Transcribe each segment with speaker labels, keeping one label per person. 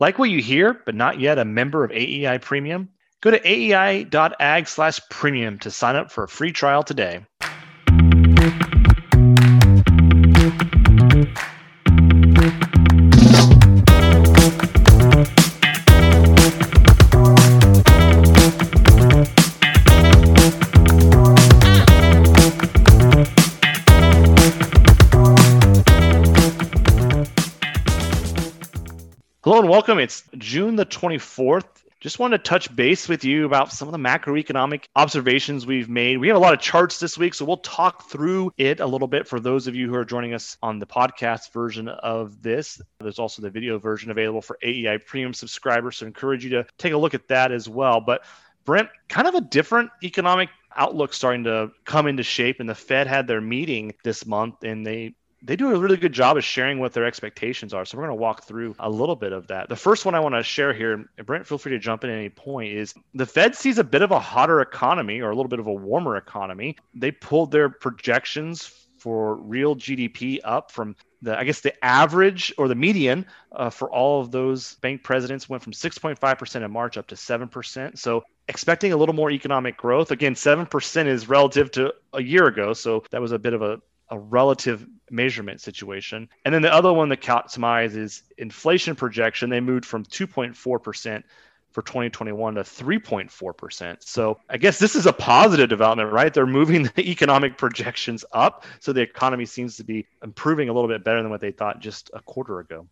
Speaker 1: Like what you hear, but not yet a member of AEI Premium? Go to aei.ag slash premium to sign up for a free trial today. And welcome. It's June the 24th. Just wanted to touch base with you about some of the macroeconomic observations we've made. We have a lot of charts this week, so we'll talk through it a little bit for those of you who are joining us on the podcast version of this. There's also the video version available for AEI premium subscribers, so I encourage you to take a look at that as well. But Brent, kind of a different economic outlook starting to come into shape and the Fed had their meeting this month and they they do a really good job of sharing what their expectations are. So we're going to walk through a little bit of that. The first one I want to share here, Brent, feel free to jump in at any point, is the Fed sees a bit of a hotter economy or a little bit of a warmer economy. They pulled their projections for real GDP up from the, I guess, the average or the median uh, for all of those bank presidents went from 6.5% in March up to 7%. So expecting a little more economic growth. Again, 7% is relative to a year ago. So that was a bit of a a relative measurement situation. And then the other one that caught some eyes is inflation projection. They moved from 2.4% for 2021 to 3.4%. So I guess this is a positive development, right? They're moving the economic projections up. So the economy seems to be improving a little bit better than what they thought just a quarter ago.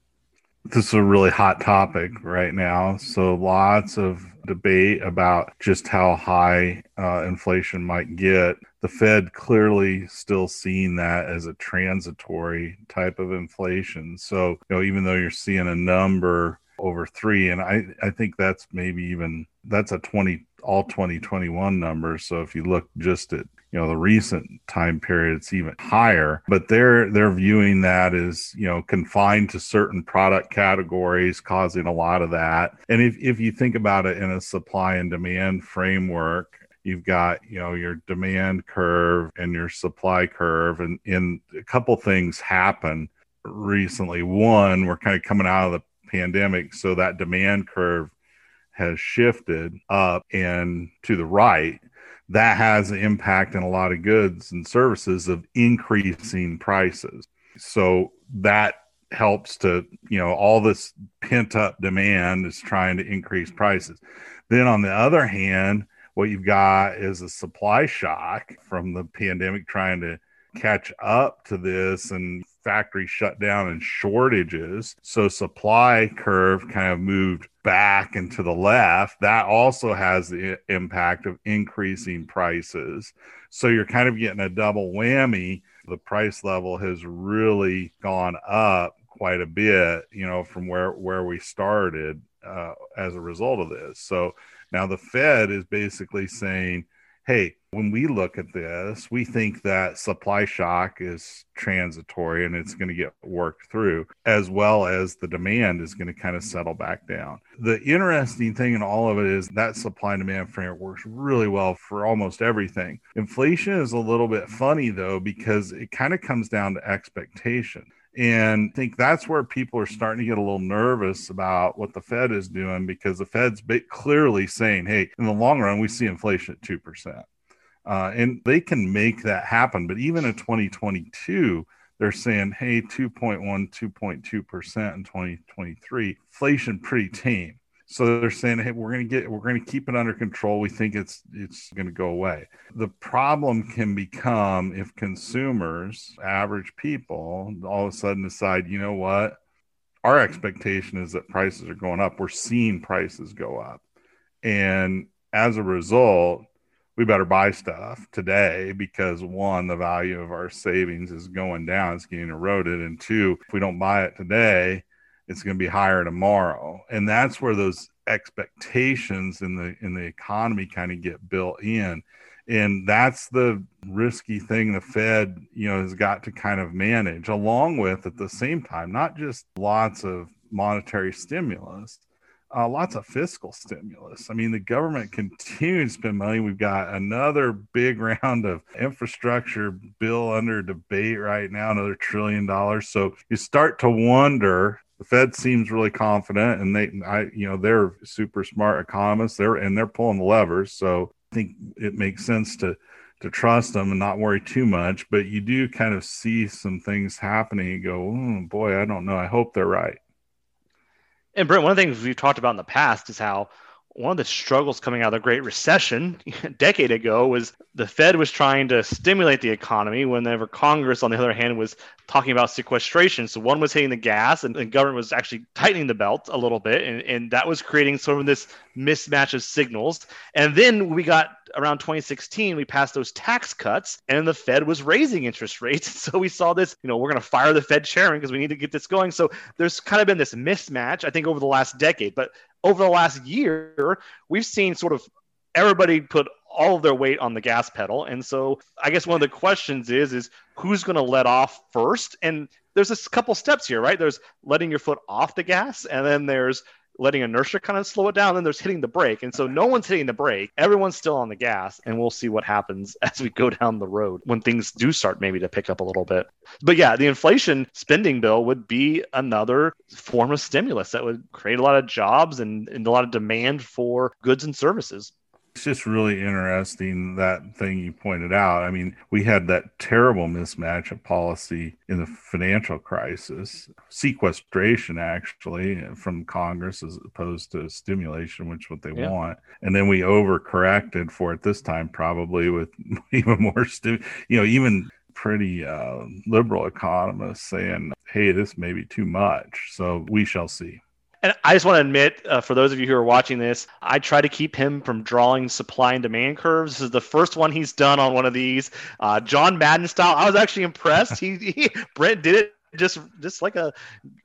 Speaker 2: This is a really hot topic right now. So lots of debate about just how high uh, inflation might get the Fed clearly still seeing that as a transitory type of inflation. So, you know, even though you're seeing a number over three, and I, I think that's maybe even that's a 20 all 2021 number. So if you look just at you know the recent time period it's even higher but they're they're viewing that as you know confined to certain product categories causing a lot of that and if, if you think about it in a supply and demand framework you've got you know your demand curve and your supply curve and in a couple things happen recently. One we're kind of coming out of the pandemic so that demand curve has shifted up and to the right. That has an impact in a lot of goods and services of increasing prices. So that helps to you know all this pent up demand is trying to increase prices. Then on the other hand what you've got is a supply shock from the pandemic trying to catch up to this and factories shut down and shortages. So supply curve kind of moved back and to the left. That also has the impact of increasing prices. So you're kind of getting a double whammy. The price level has really gone up quite a bit, you know, from where where we started uh, as a result of this. So now, the Fed is basically saying, hey, when we look at this, we think that supply shock is transitory and it's going to get worked through, as well as the demand is going to kind of settle back down. The interesting thing in all of it is that supply and demand framework works really well for almost everything. Inflation is a little bit funny, though, because it kind of comes down to expectation. And I think that's where people are starting to get a little nervous about what the Fed is doing because the Fed's clearly saying, hey, in the long run, we see inflation at 2%. Uh, and they can make that happen. But even in 2022, they're saying, hey, 2.1, 2.2% in 2023, inflation pretty tame. So they're saying, "Hey, we're going to get, we're going to keep it under control. We think it's it's going to go away." The problem can become if consumers, average people, all of a sudden decide, you know what, our expectation is that prices are going up. We're seeing prices go up, and as a result, we better buy stuff today because one, the value of our savings is going down, it's getting eroded, and two, if we don't buy it today it's going to be higher tomorrow and that's where those expectations in the in the economy kind of get built in and that's the risky thing the fed you know has got to kind of manage along with at the same time not just lots of monetary stimulus uh, lots of fiscal stimulus. I mean, the government continues to spend money. We've got another big round of infrastructure bill under debate right now, another trillion dollars. So you start to wonder The Fed seems really confident, and they, I, you know, they're super smart economists. They're and they're pulling the levers, so I think it makes sense to to trust them and not worry too much. But you do kind of see some things happening. You go, oh, boy, I don't know. I hope they're right.
Speaker 1: And Brent, one of the things we've talked about in the past is how one of the struggles coming out of the Great Recession a decade ago was the Fed was trying to stimulate the economy whenever Congress, on the other hand, was talking about sequestration. So one was hitting the gas and the government was actually tightening the belt a little bit. And, and that was creating sort of this mismatch of signals. And then we got around 2016, we passed those tax cuts and the Fed was raising interest rates. So we saw this, you know, we're going to fire the Fed chairman because we need to get this going. So there's kind of been this mismatch, I think, over the last decade. But over the last year, we've seen sort of everybody put all of their weight on the gas pedal. And so I guess one of the questions is is who's going to let off first? And there's a couple steps here, right? There's letting your foot off the gas and then there's letting inertia kind of slow it down. Then there's hitting the brake. And so no one's hitting the brake. Everyone's still on the gas. And we'll see what happens as we go down the road when things do start maybe to pick up a little bit. But yeah, the inflation spending bill would be another form of stimulus that would create a lot of jobs and, and a lot of demand for goods and services.
Speaker 2: It's just really interesting that thing you pointed out. I mean, we had that terrible mismatch of policy in the financial crisis, sequestration actually from Congress as opposed to stimulation, which is what they yeah. want. And then we overcorrected for it this time, probably with even more, stu- you know, even pretty uh, liberal economists saying, hey, this may be too much. So we shall see.
Speaker 1: And I just want to admit, uh, for those of you who are watching this, I try to keep him from drawing supply and demand curves. This is the first one he's done on one of these, uh, John Madden style. I was actually impressed. He, he Brent did it just just like a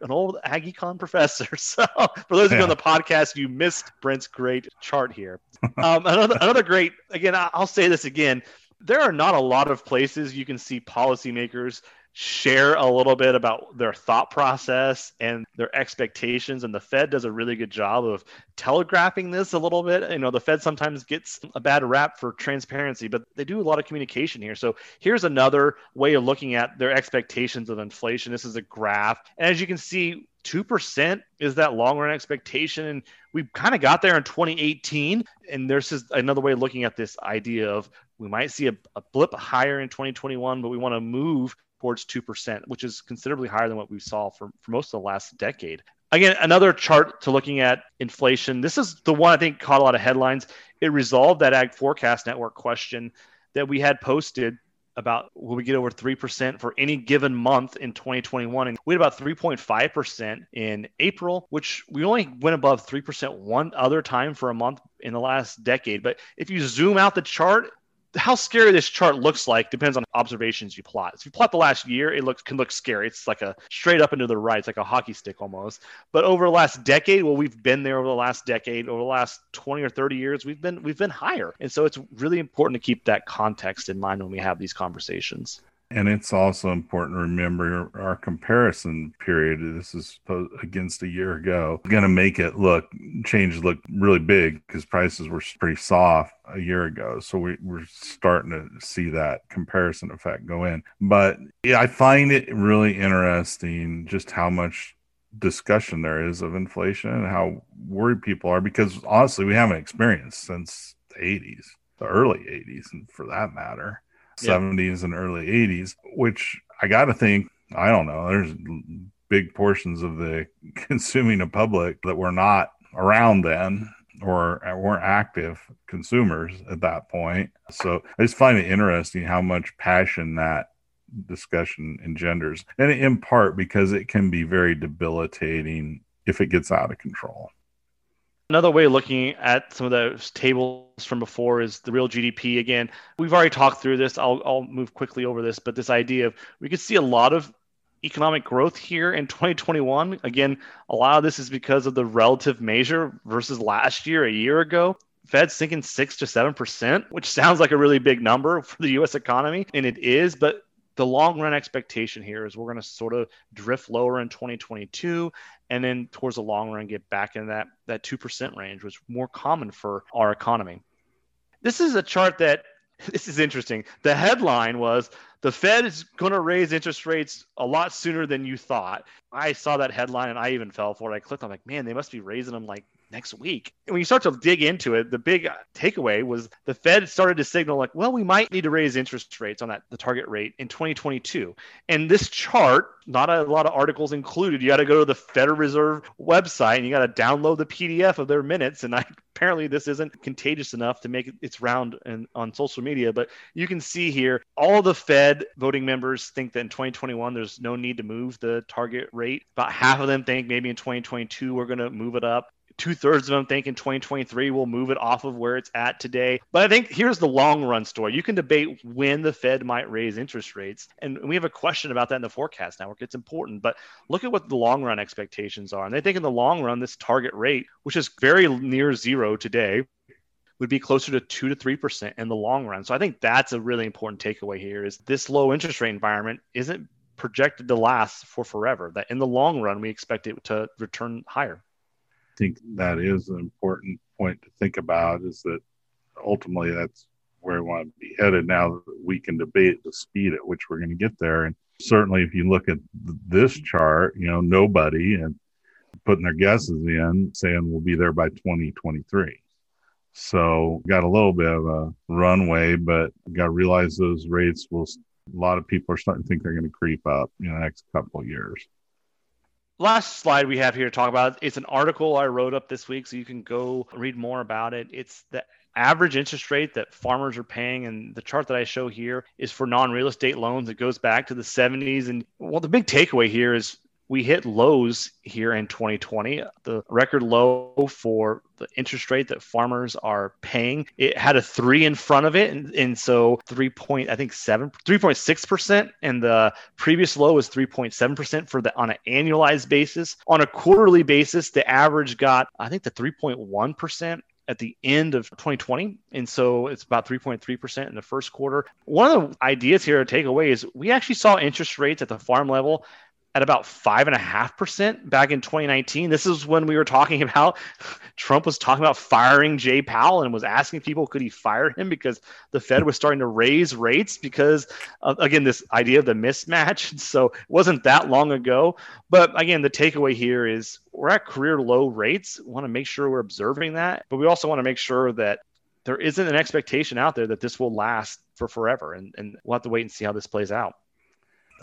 Speaker 1: an old Ag Econ professor. So for those of you on the podcast, you missed Brent's great chart here. Um, another another great again. I'll say this again. There are not a lot of places you can see policymakers share a little bit about their thought process and their expectations. And the Fed does a really good job of telegraphing this a little bit. You know, the Fed sometimes gets a bad rap for transparency, but they do a lot of communication here. So here's another way of looking at their expectations of inflation. This is a graph. And as you can see, 2% is that long run expectation. And we kind of got there in 2018. And there's just another way of looking at this idea of we might see a, a blip higher in 2021, but we want to move towards 2%, which is considerably higher than what we saw for, for most of the last decade. Again, another chart to looking at inflation. This is the one I think caught a lot of headlines. It resolved that Ag Forecast Network question that we had posted about will we get over 3% for any given month in 2021 and we had about 3.5% in april which we only went above 3% one other time for a month in the last decade but if you zoom out the chart how scary this chart looks like depends on observations you plot. If you plot the last year, it looks can look scary. It's like a straight up into the right. It's like a hockey stick almost. But over the last decade, well, we've been there over the last decade, over the last 20 or 30 years, we've been we've been higher. And so it's really important to keep that context in mind when we have these conversations.
Speaker 2: And it's also important to remember our comparison period. This is against a year ago. Going to make it look change look really big because prices were pretty soft a year ago. So we, we're starting to see that comparison effect go in. But yeah, I find it really interesting just how much discussion there is of inflation and how worried people are because honestly, we haven't experienced since the 80s, the early 80s, and for that matter 70s and early 80s, which I got to think, I don't know, there's big portions of the consuming public that were not around then or uh, weren't active consumers at that point. So I just find it interesting how much passion that discussion engenders. And in part because it can be very debilitating if it gets out of control.
Speaker 1: Another way of looking at some of those tables from before is the real GDP. Again, we've already talked through this. I'll, I'll move quickly over this, but this idea of we could see a lot of economic growth here in 2021. Again, a lot of this is because of the relative measure versus last year, a year ago. Fed's thinking six to seven percent, which sounds like a really big number for the U.S. economy, and it is. But the long run expectation here is we're going to sort of drift lower in 2022 and then towards the long run get back in that that 2% range which is more common for our economy this is a chart that This is interesting. The headline was the Fed is going to raise interest rates a lot sooner than you thought. I saw that headline and I even fell for it. I clicked. I'm like, man, they must be raising them like next week. And when you start to dig into it, the big takeaway was the Fed started to signal like, well, we might need to raise interest rates on that the target rate in 2022. And this chart, not a lot of articles included. You got to go to the Federal Reserve website and you got to download the PDF of their minutes. And I, apparently, this isn't contagious enough to make its round and on social media. But you can see here, all the Fed voting members think that in 2021 there's no need to move the target rate. About half of them think maybe in 2022 we're going to move it up two thirds of them think in 2023 we'll move it off of where it's at today. But I think here's the long run story. You can debate when the Fed might raise interest rates. And we have a question about that in the forecast network. It's important. But look at what the long run expectations are. And they think in the long run, this target rate, which is very near zero today, would be closer to two to three percent in the long run. So I think that's a really important takeaway here is this low interest rate environment isn't projected to last for forever. That in the long run we expect it to return higher
Speaker 2: think that is an important point to think about is that ultimately that's where we want to be headed now that we can debate the speed at which we're going to get there. And certainly if you look at this chart you know nobody and putting their guesses in saying we'll be there by 2023 so got a little bit of a runway but got to realize those rates will a lot of people are starting to think they're going to creep up in the next couple of years
Speaker 1: last slide we have here to talk about it's an article I wrote up this week, so you can go read more about it. It's the average interest rate that farmers are paying and the chart that i show here is for non-real estate loans it goes back to the 70s and well the big takeaway here is we hit lows here in 2020. The record low for the interest rate that farmers are paying. It had a three in front of it, and, and so three point I think seven, three point six percent, and the previous low was three point seven percent for the on an annualized basis. On a quarterly basis, the average got I think the three point one percent at the end of 2020. And so it's about 3.3% in the first quarter. One of the ideas here to take away is we actually saw interest rates at the farm level at about five and a half percent back in 2019. This is when we were talking about Trump was talking about firing Jay Powell and was asking people could he fire him because the Fed was starting to raise rates because again this idea of the mismatch. So it wasn't that long ago. But again, the takeaway here is we're at career low rates. We want to make sure we're observing that, but we also want to make sure that there isn't an expectation out there that this will last for forever, and, and we'll have to wait and see how this plays out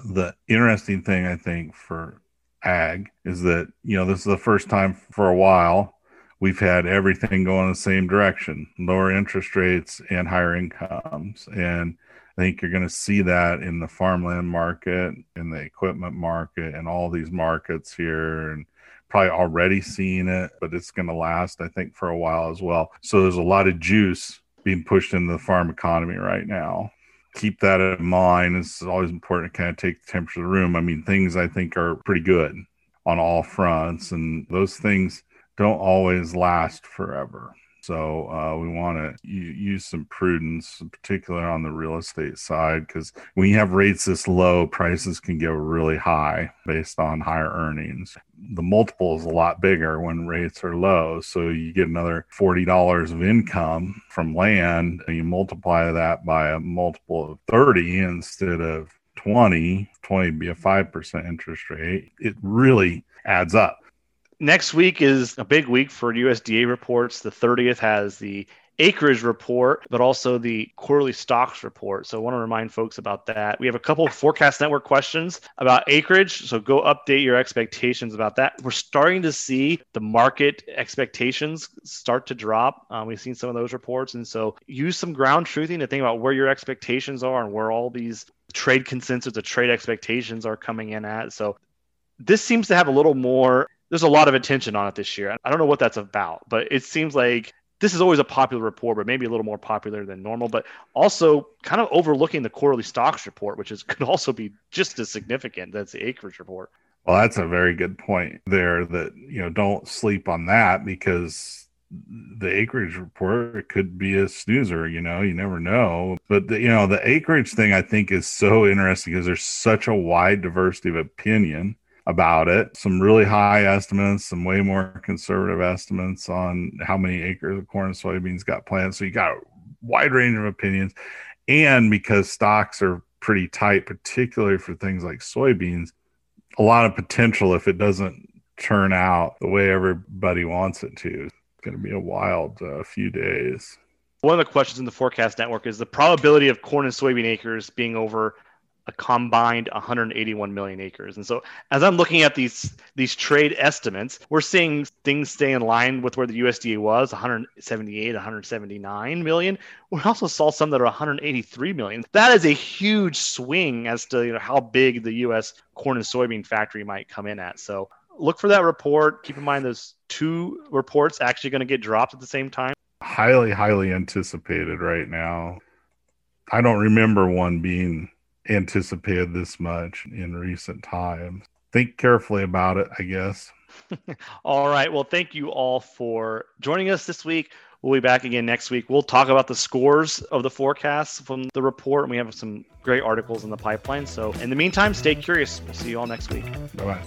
Speaker 2: the interesting thing I think for ag is that you know this is the first time for a while we've had everything going in the same direction lower interest rates and higher incomes. And i think you're going to see that in the farmland market in the equipment market and all these markets here and probably already seeing it but it's going to last i think for a while as well. So there's a lot of juice being pushed into the farm economy right now keep that in mind. It's always important to kind of take the temperature of the room. I mean, things I think are pretty good on all fronts, and those things don't always last forever. So uh, we want to use some prudence, particularly on the real estate side, because when you have rates this low, prices can go really high based on higher earnings. The multiple is a lot bigger when rates are low. So you get another $40 of income from land, and you multiply that by a multiple of 30 instead of 20, 20 be a 5% interest rate. It really adds up
Speaker 1: next week is a big week for USDA reports. The 30th has the acreage report, but also the quarterly stocks report. So I want to remind folks about that. We have a couple of forecast network questions about acreage. So go update your expectations about that. We're starting to see the market expectations start to drop. Um, we've seen some of those reports. And so use some ground truthing to think about where your expectations are and where all these trade consensus, the trade expectations are coming in at. So this seems to have a little more there's a lot of attention on it this year. I don't know what that's about, but it seems like this is always a popular report, but maybe a little more popular than normal. But also kind of overlooking the quarterly stocks report, which is could also be just as significant. That's the acreage report.
Speaker 2: Well, that's a very good point there. That you know, don't sleep on that because the acreage report could be a snoozer. You know, you never know. But the, you know, the acreage thing I think is so interesting because there's such a wide diversity of opinion about it. Some really high estimates, some way more conservative estimates on how many acres of corn and soybeans got planted. So you got wide range of opinions. And because stocks are pretty tight, particularly for things like soybeans, a lot of potential if it doesn't turn out the way everybody wants it to. It's going to be a wild uh, few days.
Speaker 1: One of the questions in the forecast network is the probability of corn and soybean acres being over a combined 181 million acres. And so as I'm looking at these these trade estimates, we're seeing things stay in line with where the USDA was, 178, 179 million. We also saw some that are 183 million. That is a huge swing as to you know how big the US corn and soybean factory might come in at. So look for that report. Keep in mind those two reports actually going to get dropped at the same time.
Speaker 2: Highly, highly anticipated right now. I don't remember one being anticipated this much in recent times. Think carefully about it, I guess.
Speaker 1: all right. Well, thank you all for joining us this week. We'll be back again next week. We'll talk about the scores of the forecasts from the report, and we have some great articles in the pipeline. So, in the meantime, stay curious. We'll see you all next week.
Speaker 2: Bye bye.